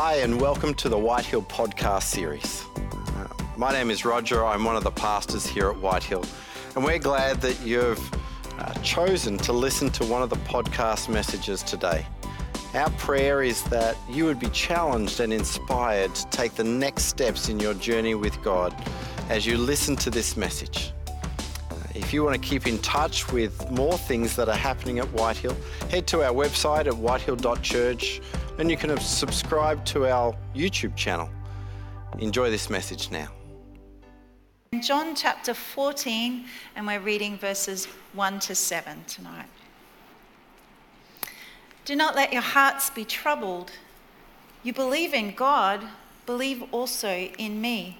Hi, and welcome to the Whitehill podcast series. Uh, my name is Roger. I'm one of the pastors here at Whitehill, and we're glad that you've uh, chosen to listen to one of the podcast messages today. Our prayer is that you would be challenged and inspired to take the next steps in your journey with God as you listen to this message. Uh, If you want to keep in touch with more things that are happening at Whitehill, head to our website at whitehill.church and you can subscribe to our YouTube channel. Enjoy this message now. In John chapter 14, and we're reading verses 1 to 7 tonight. Do not let your hearts be troubled. You believe in God, believe also in me.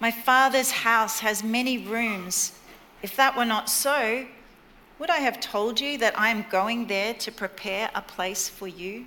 My Father's house has many rooms. If that were not so, would I have told you that I am going there to prepare a place for you?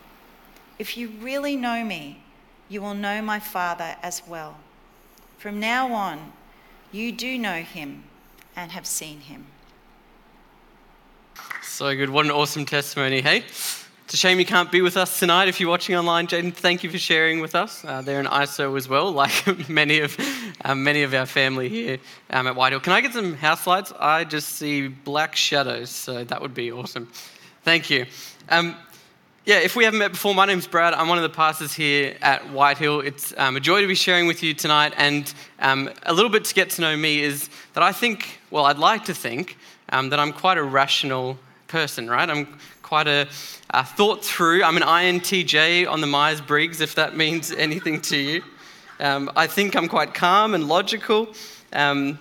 If you really know me, you will know my Father as well. From now on, you do know him and have seen him. So good. What an awesome testimony, hey? It's a shame you can't be with us tonight. If you're watching online, Jaden, thank you for sharing with us. Uh, they're in ISO as well, like many of um, many of our family here um, at Whitehill. Can I get some house lights? I just see black shadows, so that would be awesome. Thank you. Um, yeah, if we haven't met before, my name's Brad. I'm one of the pastors here at Whitehill. It's um, a joy to be sharing with you tonight. And um, a little bit to get to know me is that I think, well, I'd like to think um, that I'm quite a rational person, right? I'm quite a thought through. I'm an INTJ on the Myers Briggs, if that means anything to you. Um, I think I'm quite calm and logical. Um,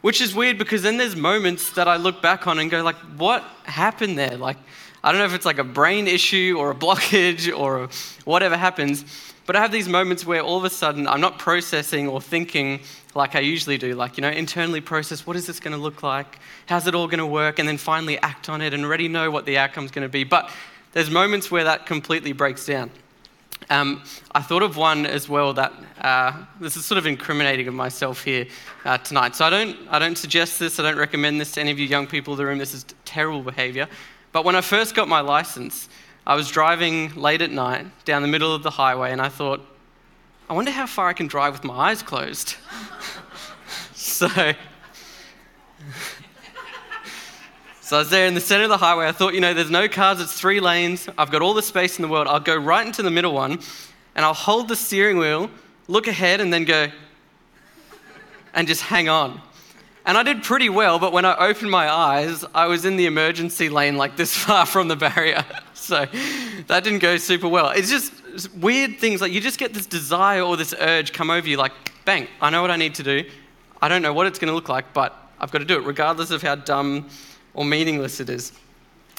which is weird because then there's moments that I look back on and go like, what happened there? Like, I don't know if it's like a brain issue or a blockage or whatever happens, but I have these moments where all of a sudden I'm not processing or thinking like I usually do, like, you know, internally process what is this going to look like? How's it all going to work? And then finally act on it and already know what the outcome's going to be. But there's moments where that completely breaks down. Um, I thought of one as well that uh, this is sort of incriminating of myself here uh, tonight. So I don't, I don't suggest this, I don't recommend this to any of you young people in the room. This is terrible behavior. But when I first got my license, I was driving late at night down the middle of the highway and I thought, I wonder how far I can drive with my eyes closed. so, so I was there in the center of the highway. I thought, you know, there's no cars, it's three lanes. I've got all the space in the world. I'll go right into the middle one and I'll hold the steering wheel, look ahead, and then go and just hang on. And I did pretty well, but when I opened my eyes, I was in the emergency lane like this far from the barrier. So that didn't go super well. It's just weird things like you just get this desire or this urge come over you like, bang, I know what I need to do. I don't know what it's going to look like, but I've got to do it, regardless of how dumb or meaningless it is.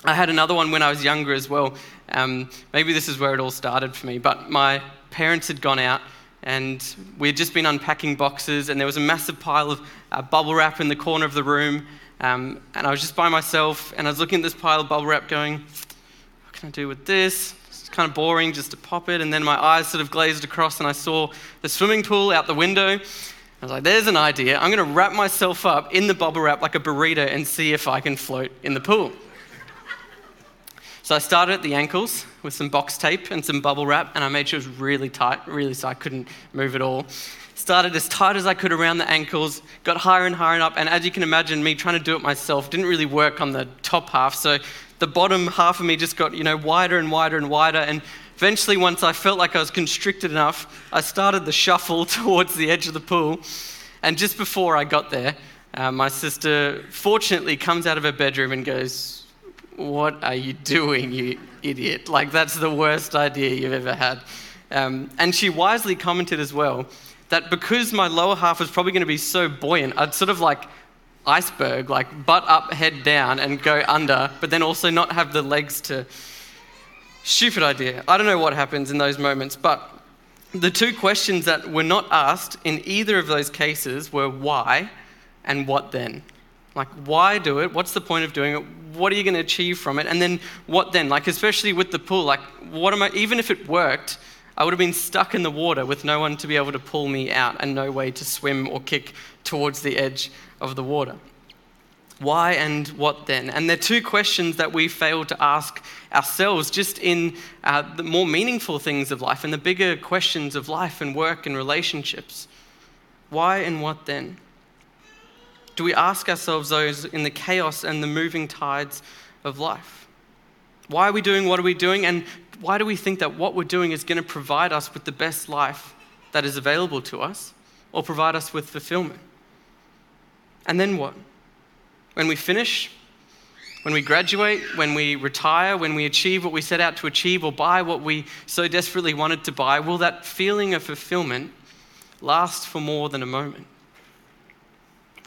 I had another one when I was younger as well. Um, maybe this is where it all started for me, but my parents had gone out and we had just been unpacking boxes, and there was a massive pile of uh, bubble wrap in the corner of the room. Um, and I was just by myself, and I was looking at this pile of bubble wrap going, What can I do with this? It's kind of boring just to pop it. And then my eyes sort of glazed across, and I saw the swimming pool out the window. I was like, There's an idea. I'm going to wrap myself up in the bubble wrap like a burrito and see if I can float in the pool. So I started at the ankles with some box tape and some bubble wrap, and I made sure it was really tight, really so I couldn't move at all. Started as tight as I could around the ankles, got higher and higher and up, and as you can imagine, me trying to do it myself didn't really work on the top half. So the bottom half of me just got, you know, wider and wider and wider, and eventually, once I felt like I was constricted enough, I started the shuffle towards the edge of the pool. And just before I got there, uh, my sister fortunately comes out of her bedroom and goes, what are you doing, you idiot? Like, that's the worst idea you've ever had. Um, and she wisely commented as well that because my lower half was probably going to be so buoyant, I'd sort of like iceberg, like butt up, head down, and go under, but then also not have the legs to. Stupid idea. I don't know what happens in those moments, but the two questions that were not asked in either of those cases were why and what then. Like, why do it? What's the point of doing it? What are you going to achieve from it? And then, what then? Like, especially with the pool, like, what am I, even if it worked, I would have been stuck in the water with no one to be able to pull me out and no way to swim or kick towards the edge of the water. Why and what then? And they're two questions that we fail to ask ourselves just in uh, the more meaningful things of life and the bigger questions of life and work and relationships. Why and what then? Do we ask ourselves those in the chaos and the moving tides of life? Why are we doing what are we doing? And why do we think that what we're doing is going to provide us with the best life that is available to us or provide us with fulfillment? And then what? When we finish, when we graduate, when we retire, when we achieve what we set out to achieve or buy what we so desperately wanted to buy, will that feeling of fulfillment last for more than a moment?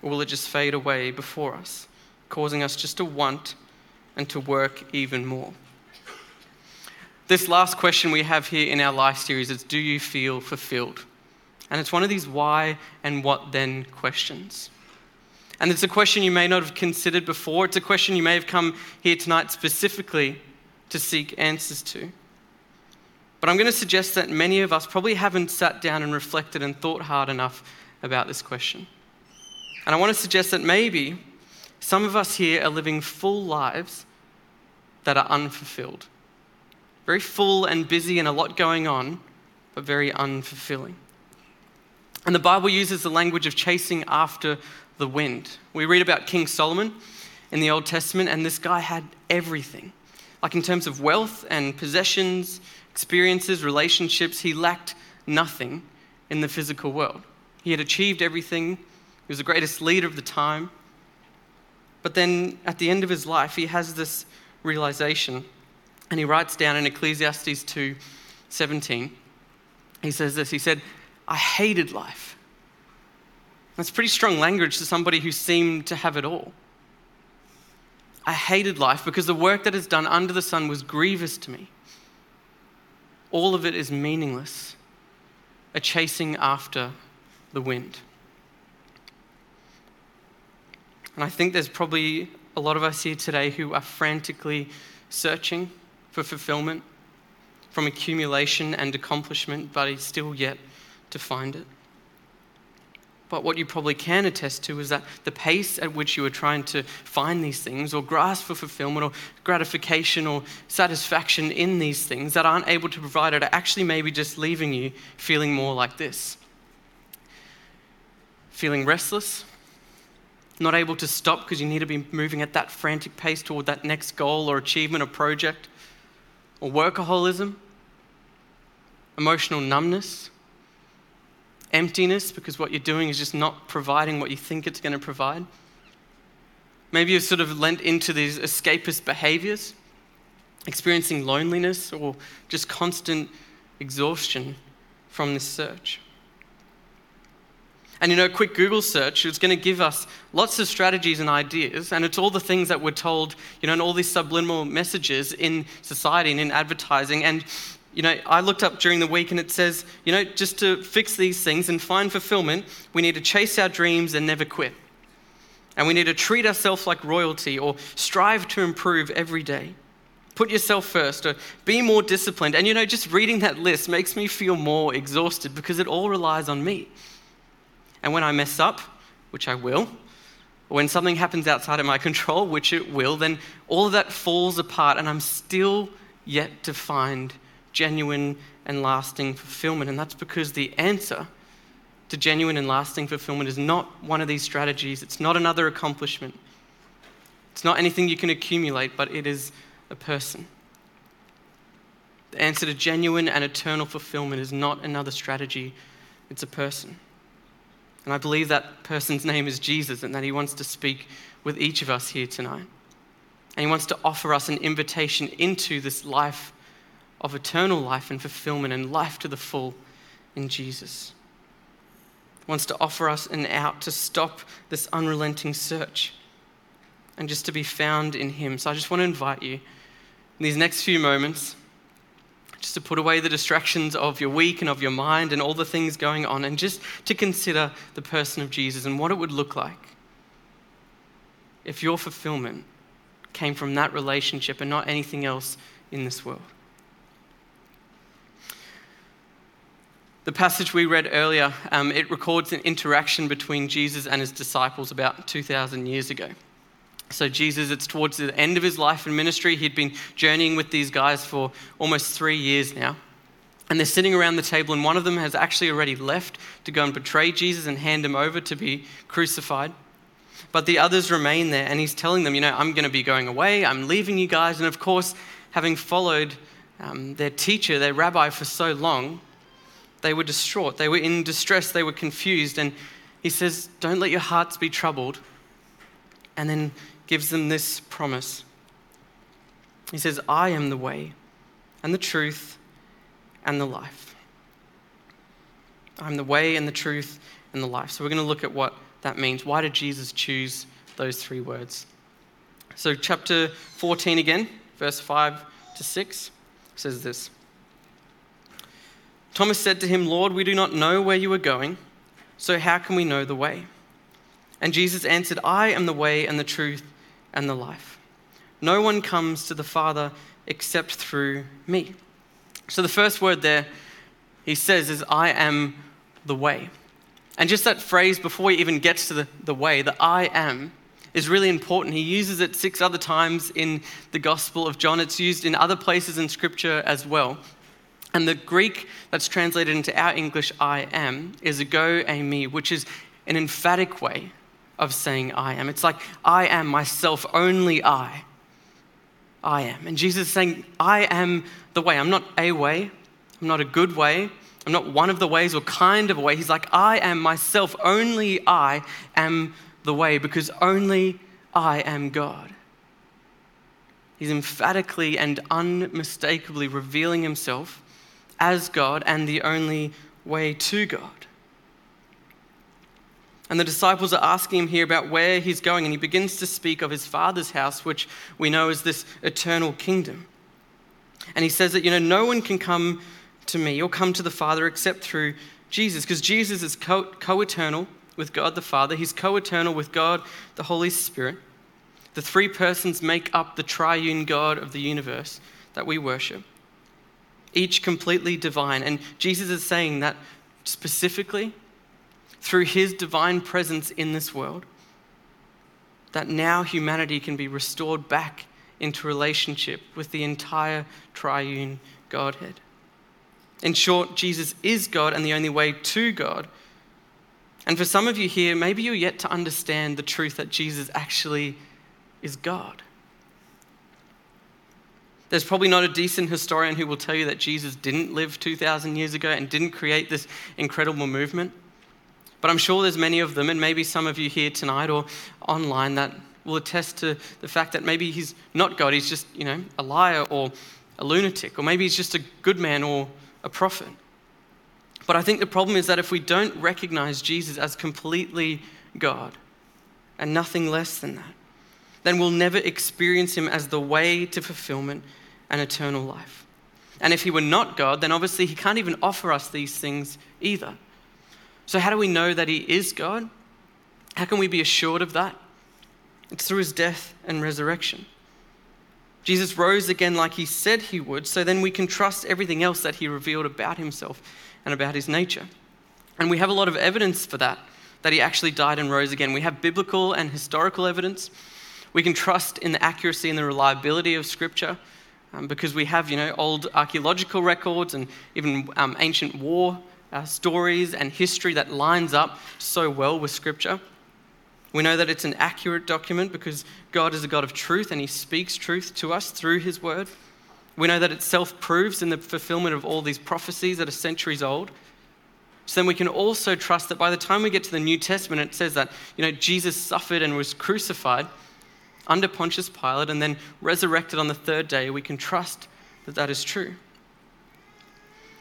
Or will it just fade away before us, causing us just to want and to work even more? This last question we have here in our life series is Do you feel fulfilled? And it's one of these why and what then questions. And it's a question you may not have considered before. It's a question you may have come here tonight specifically to seek answers to. But I'm going to suggest that many of us probably haven't sat down and reflected and thought hard enough about this question. And I want to suggest that maybe some of us here are living full lives that are unfulfilled. Very full and busy and a lot going on, but very unfulfilling. And the Bible uses the language of chasing after the wind. We read about King Solomon in the Old Testament, and this guy had everything. Like in terms of wealth and possessions, experiences, relationships, he lacked nothing in the physical world. He had achieved everything, he was the greatest leader of the time. But then at the end of his life, he has this realization, and he writes down in Ecclesiastes 2 17, he says this He said, I hated life. That's pretty strong language to somebody who seemed to have it all. I hated life because the work that is done under the sun was grievous to me. All of it is meaningless, a chasing after the wind. And I think there's probably a lot of us here today who are frantically searching for fulfillment from accumulation and accomplishment, but is still yet to find it. But what you probably can attest to is that the pace at which you are trying to find these things or grasp for fulfillment or gratification or satisfaction in these things that aren't able to provide it are actually maybe just leaving you feeling more like this feeling restless, not able to stop because you need to be moving at that frantic pace toward that next goal or achievement or project, or workaholism, emotional numbness, emptiness because what you're doing is just not providing what you think it's going to provide. Maybe you've sort of lent into these escapist behaviors, experiencing loneliness or just constant exhaustion from this search. And you know, a quick Google search is going to give us lots of strategies and ideas, and it's all the things that we're told, you know, and all these subliminal messages in society and in advertising. And, you know, I looked up during the week and it says, you know, just to fix these things and find fulfillment, we need to chase our dreams and never quit. And we need to treat ourselves like royalty or strive to improve every day. Put yourself first or be more disciplined. And, you know, just reading that list makes me feel more exhausted because it all relies on me. And when I mess up, which I will, or when something happens outside of my control, which it will, then all of that falls apart and I'm still yet to find genuine and lasting fulfillment. And that's because the answer to genuine and lasting fulfillment is not one of these strategies, it's not another accomplishment, it's not anything you can accumulate, but it is a person. The answer to genuine and eternal fulfillment is not another strategy, it's a person. And I believe that person's name is Jesus and that he wants to speak with each of us here tonight. And he wants to offer us an invitation into this life of eternal life and fulfillment and life to the full in Jesus. He wants to offer us an out to stop this unrelenting search and just to be found in him. So I just want to invite you in these next few moments just to put away the distractions of your week and of your mind and all the things going on, and just to consider the person of Jesus and what it would look like if your fulfillment came from that relationship and not anything else in this world. The passage we read earlier, um, it records an interaction between Jesus and his disciples about 2,000 years ago. So, Jesus, it's towards the end of his life and ministry. He'd been journeying with these guys for almost three years now. And they're sitting around the table, and one of them has actually already left to go and betray Jesus and hand him over to be crucified. But the others remain there, and he's telling them, You know, I'm going to be going away, I'm leaving you guys. And of course, having followed um, their teacher, their rabbi, for so long, they were distraught. They were in distress. They were confused. And he says, Don't let your hearts be troubled. And then gives them this promise. He says, I am the way and the truth and the life. I'm the way and the truth and the life. So we're going to look at what that means. Why did Jesus choose those three words? So, chapter 14 again, verse 5 to 6 says this. Thomas said to him, Lord, we do not know where you are going, so how can we know the way? And Jesus answered, I am the way and the truth and the life. No one comes to the Father except through me. So the first word there he says is, I am the way. And just that phrase before he even gets to the, the way, the I am, is really important. He uses it six other times in the Gospel of John. It's used in other places in Scripture as well. And the Greek that's translated into our English, I am, is ego eimi, which is an emphatic way of saying I am. It's like, I am myself, only I. I am. And Jesus is saying, I am the way. I'm not a way, I'm not a good way, I'm not one of the ways or kind of a way. He's like, I am myself, only I am the way, because only I am God. He's emphatically and unmistakably revealing himself as God and the only way to God. And the disciples are asking him here about where he's going, and he begins to speak of his father's house, which we know is this eternal kingdom. And he says that, you know, no one can come to me or come to the Father except through Jesus, because Jesus is co eternal with God the Father, he's co eternal with God the Holy Spirit. The three persons make up the triune God of the universe that we worship each completely divine. And Jesus is saying that specifically through his divine presence in this world, that now humanity can be restored back into relationship with the entire triune Godhead. In short, Jesus is God and the only way to God. And for some of you here, maybe you're yet to understand the truth that Jesus actually is God. There's probably not a decent historian who will tell you that Jesus didn't live 2,000 years ago and didn't create this incredible movement. But I'm sure there's many of them, and maybe some of you here tonight or online that will attest to the fact that maybe he's not God, he's just, you know, a liar or a lunatic, or maybe he's just a good man or a prophet. But I think the problem is that if we don't recognize Jesus as completely God and nothing less than that, then we'll never experience him as the way to fulfillment and eternal life. And if he were not God, then obviously he can't even offer us these things either. So, how do we know that he is God? How can we be assured of that? It's through his death and resurrection. Jesus rose again like he said he would, so then we can trust everything else that he revealed about himself and about his nature. And we have a lot of evidence for that, that he actually died and rose again. We have biblical and historical evidence. We can trust in the accuracy and the reliability of Scripture um, because we have, you know, old archaeological records and even um, ancient war uh, stories and history that lines up so well with Scripture. We know that it's an accurate document because God is a God of truth and He speaks truth to us through His Word. We know that it self proves in the fulfillment of all these prophecies that are centuries old. So then we can also trust that by the time we get to the New Testament, it says that you know Jesus suffered and was crucified under Pontius Pilate and then resurrected on the third day, we can trust that that is true.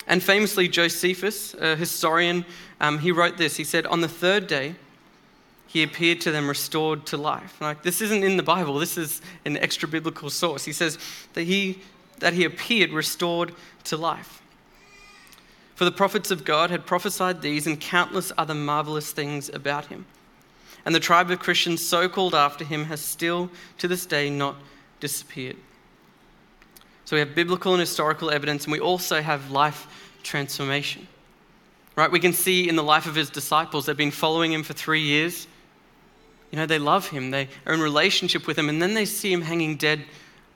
And famously, Josephus, a historian, um, he wrote this. He said, On the third day, he appeared to them restored to life. Like, this isn't in the Bible, this is an extra biblical source. He says that he that he appeared restored to life. For the prophets of God had prophesied these and countless other marvelous things about him. And the tribe of Christians so called after him has still to this day not disappeared. So we have biblical and historical evidence, and we also have life transformation. Right? We can see in the life of his disciples, they've been following him for three years. You know, they love him, they are in relationship with him, and then they see him hanging dead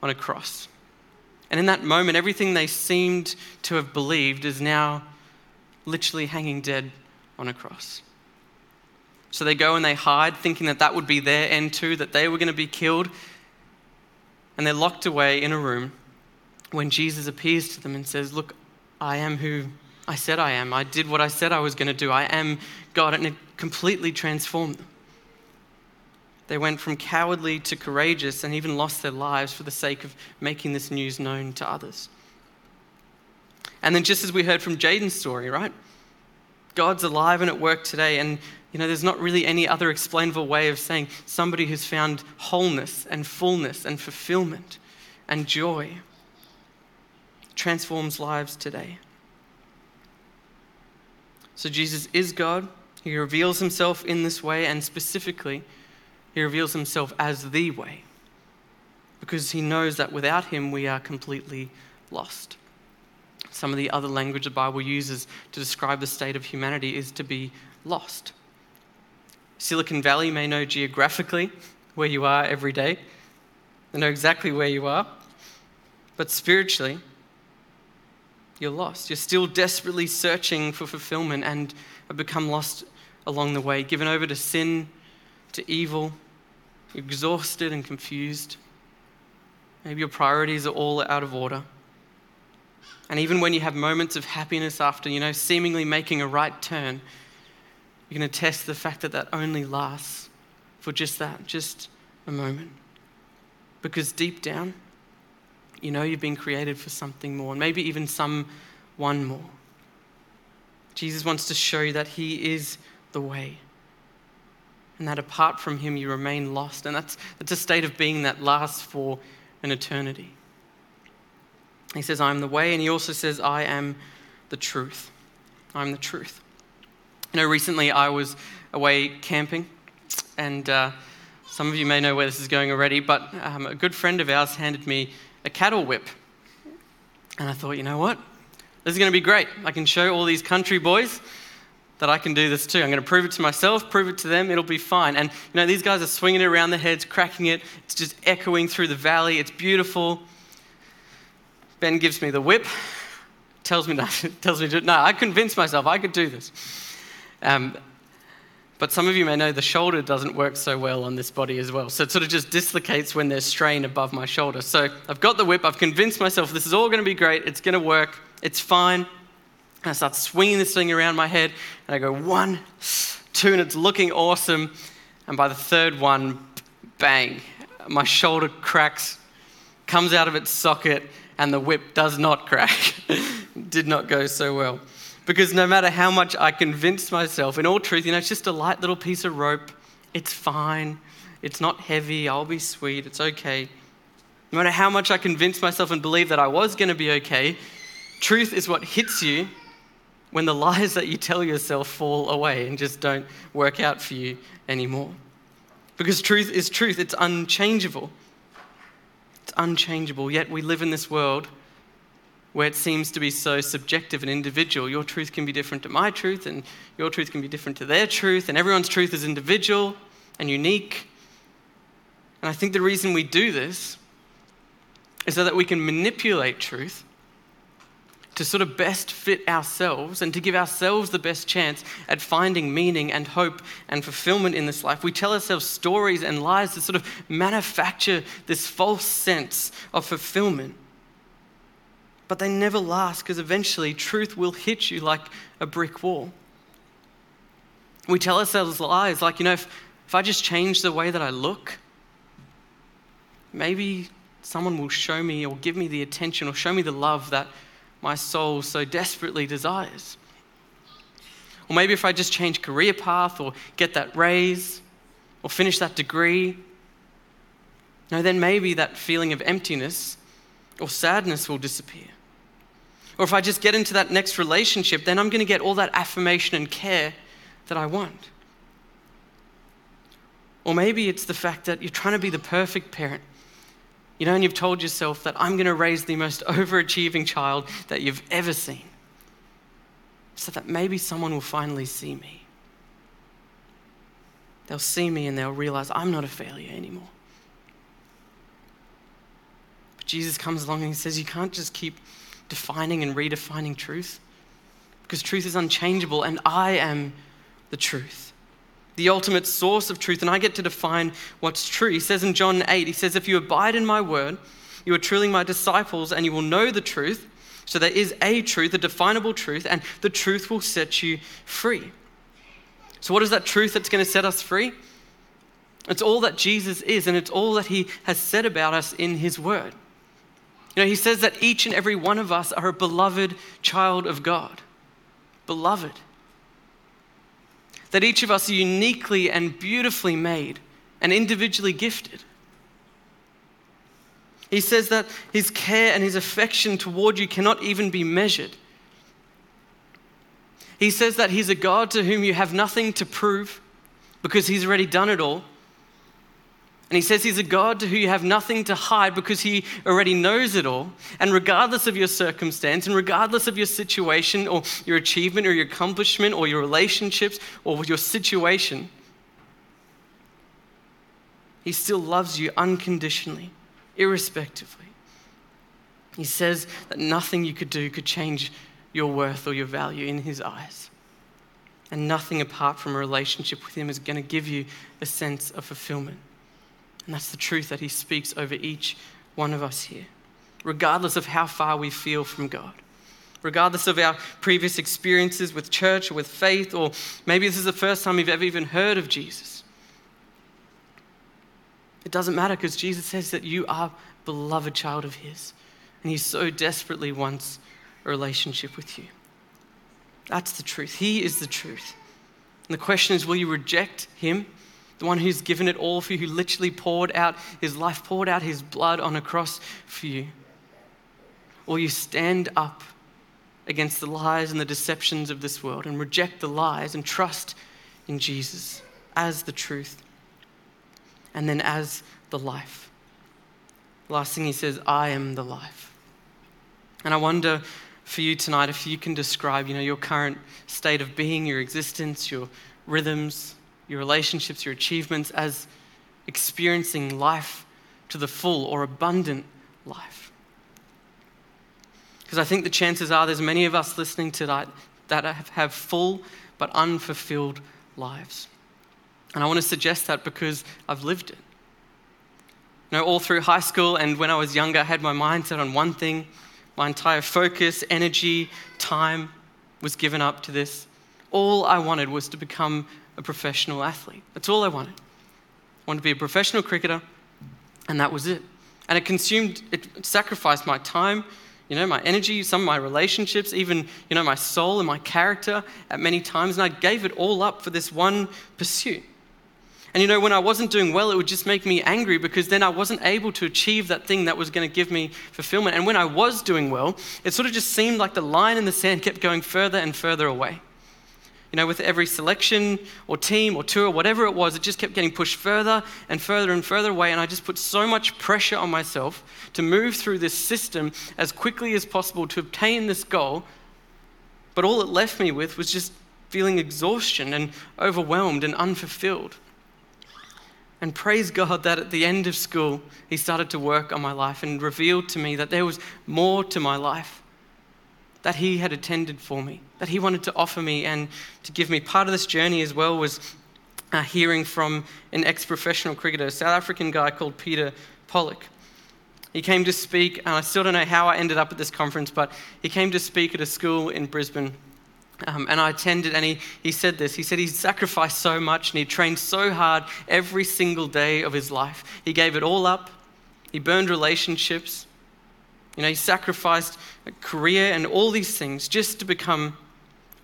on a cross. And in that moment, everything they seemed to have believed is now literally hanging dead on a cross. So they go and they hide, thinking that that would be their end too, that they were going to be killed. And they're locked away in a room when Jesus appears to them and says, Look, I am who I said I am. I did what I said I was going to do. I am God. And it completely transformed them. They went from cowardly to courageous and even lost their lives for the sake of making this news known to others. And then, just as we heard from Jaden's story, right? God's alive and at work today. And, you know, there's not really any other explainable way of saying somebody who's found wholeness and fullness and fulfillment and joy transforms lives today. So, Jesus is God. He reveals himself in this way, and specifically, he reveals himself as the way because he knows that without him we are completely lost. Some of the other language the Bible uses to describe the state of humanity is to be lost. Silicon Valley may know geographically where you are every day, they know exactly where you are, but spiritually, you're lost. You're still desperately searching for fulfillment and have become lost along the way, given over to sin, to evil, exhausted and confused. Maybe your priorities are all out of order. And even when you have moments of happiness after, you know, seemingly making a right turn, you can attest the fact that that only lasts for just that, just a moment. Because deep down, you know you've been created for something more, and maybe even some one more. Jesus wants to show you that He is the way and that apart from Him you remain lost. And that's, that's a state of being that lasts for an eternity. He says, I am the way, and He also says, I am the truth. I'm the truth. You know, recently I was away camping, and uh, some of you may know where this is going already, but um, a good friend of ours handed me a cattle whip. And I thought, you know what? This is going to be great. I can show all these country boys that I can do this too. I'm going to prove it to myself, prove it to them, it'll be fine. And you know, these guys are swinging it around their heads, cracking it. It's just echoing through the valley. It's beautiful. Ben gives me the whip, tells me no, tells me to, no. I convinced myself I could do this. Um, but some of you may know the shoulder doesn't work so well on this body as well. So it sort of just dislocates when there's strain above my shoulder. So I've got the whip. I've convinced myself this is all going to be great. It's going to work. It's fine. And I start swinging this thing around my head, and I go one, two, and it's looking awesome. And by the third one, bang, my shoulder cracks, comes out of its socket, and the whip does not crack. Did not go so well. Because no matter how much I convinced myself, in all truth, you know, it's just a light little piece of rope. It's fine. It's not heavy. I'll be sweet. It's okay. No matter how much I convinced myself and believed that I was going to be okay, truth is what hits you when the lies that you tell yourself fall away and just don't work out for you anymore. Because truth is truth, it's unchangeable. It's unchangeable, yet we live in this world where it seems to be so subjective and individual. Your truth can be different to my truth, and your truth can be different to their truth, and everyone's truth is individual and unique. And I think the reason we do this is so that we can manipulate truth to sort of best fit ourselves and to give ourselves the best chance at finding meaning and hope and fulfillment in this life. We tell ourselves stories and lies to sort of manufacture this false sense of fulfillment. But they never last because eventually truth will hit you like a brick wall. We tell ourselves lies like, you know, if, if I just change the way that I look, maybe someone will show me or give me the attention or show me the love that my soul so desperately desires. Or maybe if I just change career path or get that raise or finish that degree, no, then maybe that feeling of emptiness or sadness will disappear. Or if I just get into that next relationship, then I'm going to get all that affirmation and care that I want. Or maybe it's the fact that you're trying to be the perfect parent. You know, and you've told yourself that I'm going to raise the most overachieving child that you've ever seen. So that maybe someone will finally see me. They'll see me and they'll realize I'm not a failure anymore. But Jesus comes along and he says, You can't just keep defining and redefining truth because truth is unchangeable and I am the truth, the ultimate source of truth, and I get to define what's true. He says in John 8, He says, If you abide in my word, you are truly my disciples and you will know the truth. So there is a truth, a definable truth, and the truth will set you free. So, what is that truth that's going to set us free? It's all that Jesus is, and it's all that he has said about us in his word. You know, he says that each and every one of us are a beloved child of God. Beloved. That each of us are uniquely and beautifully made and individually gifted. He says that his care and his affection toward you cannot even be measured. He says that he's a God to whom you have nothing to prove because he's already done it all. And he says he's a God to whom you have nothing to hide because he already knows it all. And regardless of your circumstance, and regardless of your situation, or your achievement, or your accomplishment, or your relationships, or your situation, he still loves you unconditionally, irrespectively. He says that nothing you could do could change your worth or your value in his eyes. And nothing apart from a relationship with him is going to give you a sense of fulfillment. And that's the truth that He speaks over each one of us here, regardless of how far we feel from God. Regardless of our previous experiences with church or with faith, or maybe this is the first time you've ever even heard of Jesus. It doesn't matter because Jesus says that you are beloved child of His, and He so desperately wants a relationship with you. That's the truth. He is the truth. And the question is will you reject Him the one who's given it all for you, who literally poured out his life, poured out his blood on a cross for you? Or you stand up against the lies and the deceptions of this world and reject the lies and trust in Jesus as the truth and then as the life. last thing he says, I am the life. And I wonder for you tonight if you can describe, you know, your current state of being, your existence, your rhythms, your relationships, your achievements as experiencing life to the full or abundant life. Because I think the chances are there's many of us listening tonight that have, full but unfulfilled lives. And I want to suggest that because I've lived it. You know, all through high school and when I was younger, I had my mindset on one thing. My entire focus, energy, time was given up to this. All I wanted was to become a professional athlete. That's all I wanted. I wanted to be a professional cricketer, and that was it. And it consumed, it sacrificed my time, you know, my energy, some of my relationships, even, you know, my soul and my character at many times, and I gave it all up for this one pursuit. And you know, when I wasn't doing well, it would just make me angry because then I wasn't able to achieve that thing that was going to give me fulfillment. And when I was doing well, it sort of just seemed like the line in the sand kept going further and further away. You know, with every selection or team or tour, whatever it was, it just kept getting pushed further and further and further away. And I just put so much pressure on myself to move through this system as quickly as possible to obtain this goal. But all it left me with was just feeling exhaustion and overwhelmed and unfulfilled. And praise God that at the end of school, He started to work on my life and revealed to me that there was more to my life that He had attended for me, that He wanted to offer me and to give me. Part of this journey as well was uh, hearing from an ex professional cricketer, a South African guy called Peter Pollock. He came to speak, and I still don't know how I ended up at this conference, but he came to speak at a school in Brisbane. Um, and I attended, and he, he said this. He said he sacrificed so much and he trained so hard every single day of his life. He gave it all up, he burned relationships, you know, he sacrificed a career and all these things just to become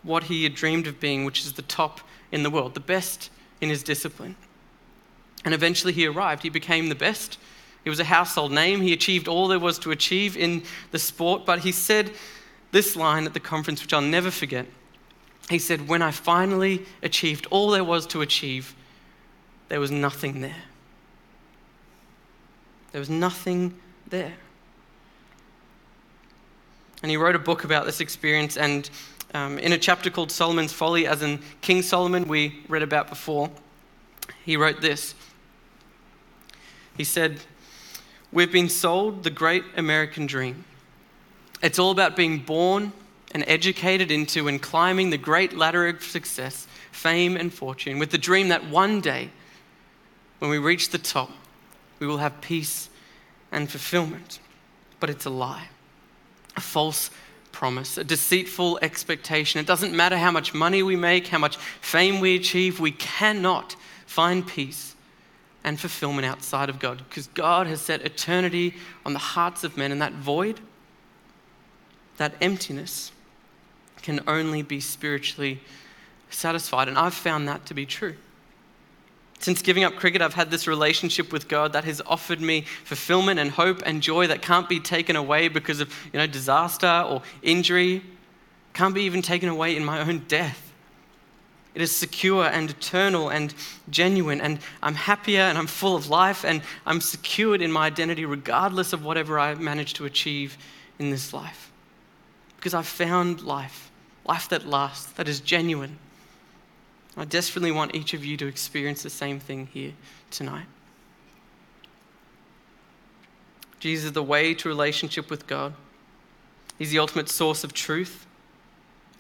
what he had dreamed of being, which is the top in the world, the best in his discipline. And eventually he arrived. He became the best He was a household name. He achieved all there was to achieve in the sport. But he said this line at the conference, which I'll never forget. He said, When I finally achieved all there was to achieve, there was nothing there. There was nothing there. And he wrote a book about this experience. And um, in a chapter called Solomon's Folly, as in King Solomon, we read about before, he wrote this. He said, We've been sold the great American dream. It's all about being born and educated into and climbing the great ladder of success, fame, and fortune, with the dream that one day, when we reach the top, we will have peace and fulfillment. But it's a lie, a false promise, a deceitful expectation. It doesn't matter how much money we make, how much fame we achieve, we cannot find peace and fulfillment outside of God because God has set eternity on the hearts of men, and that void, that emptiness, can only be spiritually satisfied. And I've found that to be true. Since giving up cricket, I've had this relationship with God that has offered me fulfillment and hope and joy that can't be taken away because of you know, disaster or injury, can't be even taken away in my own death. It is secure and eternal and genuine, and I'm happier and I'm full of life and I'm secured in my identity regardless of whatever I manage to achieve in this life. Because I've found life, life that lasts, that is genuine I desperately want each of you to experience the same thing here tonight. Jesus is the way to relationship with God. He's the ultimate source of truth,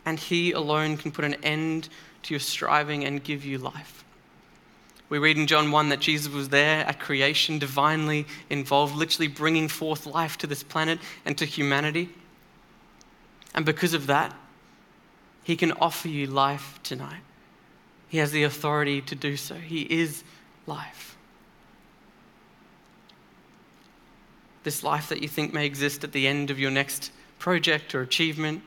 and He alone can put an end to your striving and give you life. We read in John 1 that Jesus was there at creation, divinely involved, literally bringing forth life to this planet and to humanity. And because of that, He can offer you life tonight. He has the authority to do so. He is life. This life that you think may exist at the end of your next project or achievement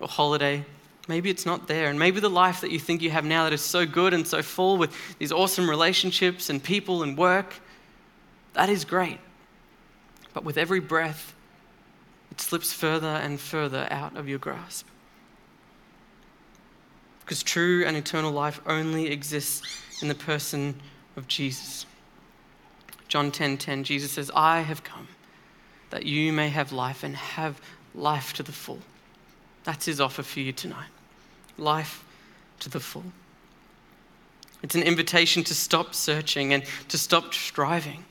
or holiday, maybe it's not there. And maybe the life that you think you have now that is so good and so full with these awesome relationships and people and work, that is great. But with every breath, it slips further and further out of your grasp because true and eternal life only exists in the person of Jesus. John 10:10 10, 10, Jesus says, "I have come that you may have life and have life to the full." That's his offer for you tonight. Life to the full. It's an invitation to stop searching and to stop striving.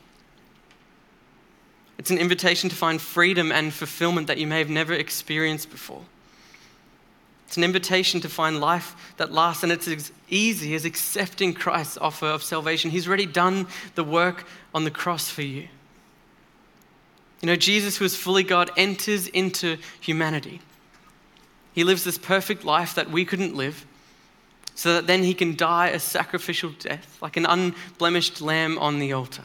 It's an invitation to find freedom and fulfillment that you may have never experienced before. It's an invitation to find life that lasts, and it's as easy as accepting Christ's offer of salvation. He's already done the work on the cross for you. You know, Jesus, who is fully God, enters into humanity. He lives this perfect life that we couldn't live, so that then he can die a sacrificial death, like an unblemished lamb on the altar.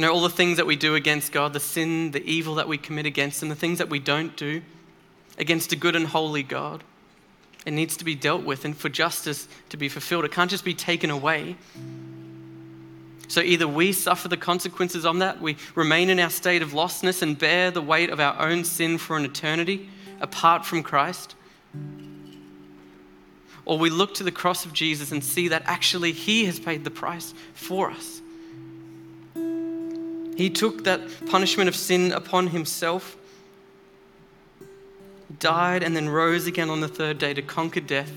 You know, all the things that we do against God, the sin, the evil that we commit against Him, the things that we don't do against a good and holy God, it needs to be dealt with and for justice to be fulfilled. It can't just be taken away. So either we suffer the consequences of that, we remain in our state of lostness and bear the weight of our own sin for an eternity apart from Christ, or we look to the cross of Jesus and see that actually He has paid the price for us. He took that punishment of sin upon himself, died, and then rose again on the third day to conquer death,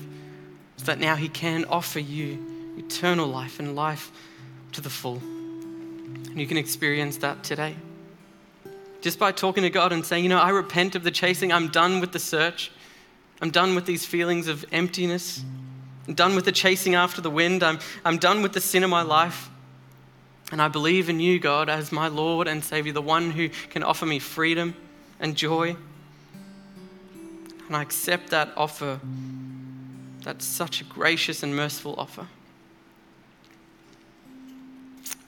so that now he can offer you eternal life and life to the full. And you can experience that today. Just by talking to God and saying, you know, I repent of the chasing, I'm done with the search, I'm done with these feelings of emptiness. I'm done with the chasing after the wind. I'm, I'm done with the sin of my life. And I believe in you, God, as my Lord and Savior, the one who can offer me freedom and joy. And I accept that offer. That's such a gracious and merciful offer.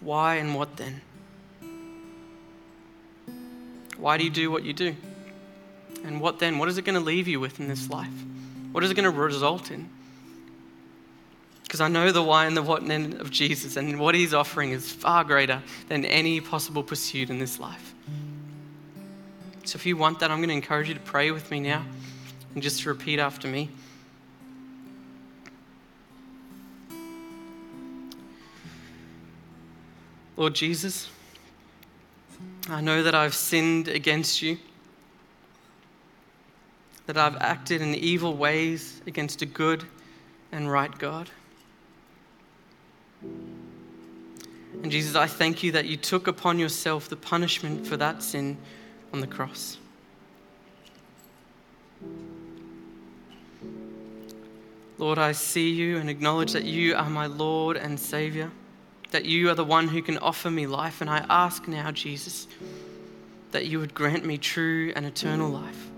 Why and what then? Why do you do what you do? And what then? What is it going to leave you with in this life? What is it going to result in? Because I know the why and the what and of Jesus, and what he's offering is far greater than any possible pursuit in this life. So if you want that, I'm going to encourage you to pray with me now and just to repeat after me. Lord Jesus, I know that I've sinned against you, that I've acted in evil ways against a good and right God. And Jesus, I thank you that you took upon yourself the punishment for that sin on the cross. Lord, I see you and acknowledge that you are my Lord and Savior, that you are the one who can offer me life. And I ask now, Jesus, that you would grant me true and eternal life.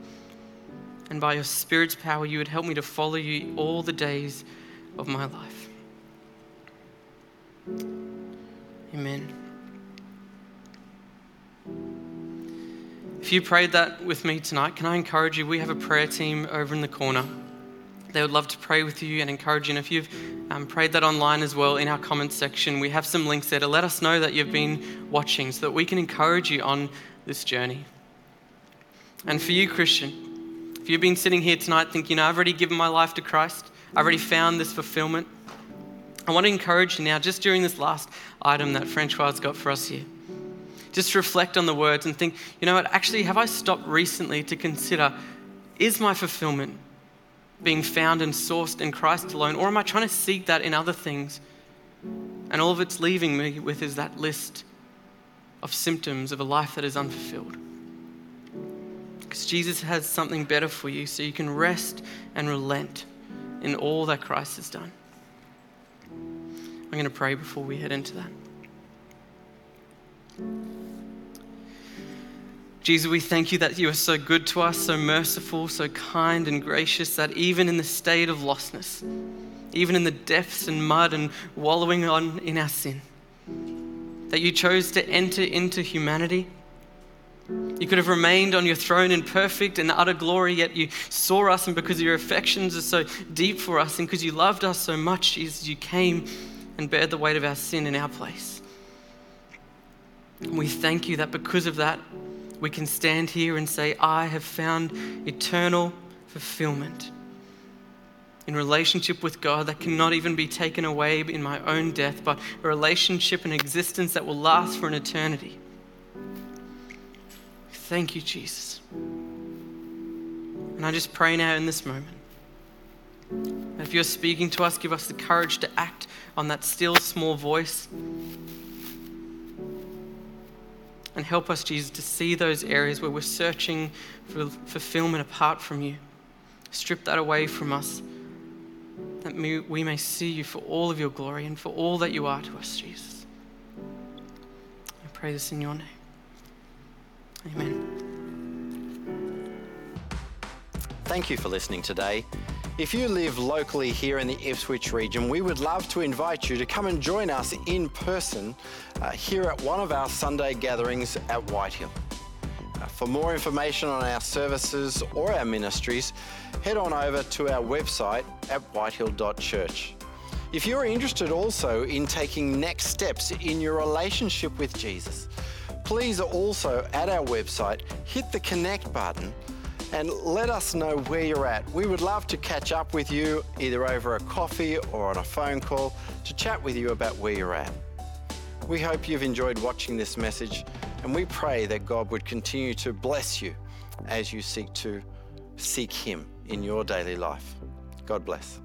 And by your Spirit's power, you would help me to follow you all the days of my life. Amen. If you prayed that with me tonight, can I encourage you? We have a prayer team over in the corner. They would love to pray with you and encourage you. And if you've um, prayed that online as well, in our comments section, we have some links there to let us know that you've been watching so that we can encourage you on this journey. And for you, Christian, if you've been sitting here tonight thinking, I've already given my life to Christ, I've already found this fulfillment, I want to encourage you now, just during this last item that Francois got for us here just reflect on the words and think, you know what, actually, have I stopped recently to consider is my fulfillment being found and sourced in Christ alone, or am I trying to seek that in other things? And all of it's leaving me with is that list of symptoms of a life that is unfulfilled. Because Jesus has something better for you, so you can rest and relent in all that Christ has done. I'm going to pray before we head into that. Jesus, we thank you that you are so good to us, so merciful, so kind and gracious, that even in the state of lostness, even in the depths and mud and wallowing on in our sin, that you chose to enter into humanity. You could have remained on your throne in perfect and utter glory, yet you saw us, and because your affections are so deep for us, and because you loved us so much, Jesus, you came and bear the weight of our sin in our place. We thank you that because of that, we can stand here and say, I have found eternal fulfillment in relationship with God that cannot even be taken away in my own death, but a relationship and existence that will last for an eternity. Thank you, Jesus. And I just pray now in this moment. If you're speaking to us, give us the courage to act on that still small voice and help us, Jesus, to see those areas where we're searching for fulfillment apart from you. Strip that away from us, that we may see you for all of your glory and for all that you are to us, Jesus. I pray this in your name. Amen. Thank you for listening today. If you live locally here in the Ipswich region, we would love to invite you to come and join us in person uh, here at one of our Sunday gatherings at Whitehill. Uh, for more information on our services or our ministries, head on over to our website at whitehill.church. If you're interested also in taking next steps in your relationship with Jesus, please also at our website hit the connect button and let us know where you're at. We would love to catch up with you either over a coffee or on a phone call to chat with you about where you're at. We hope you've enjoyed watching this message and we pray that God would continue to bless you as you seek to seek Him in your daily life. God bless.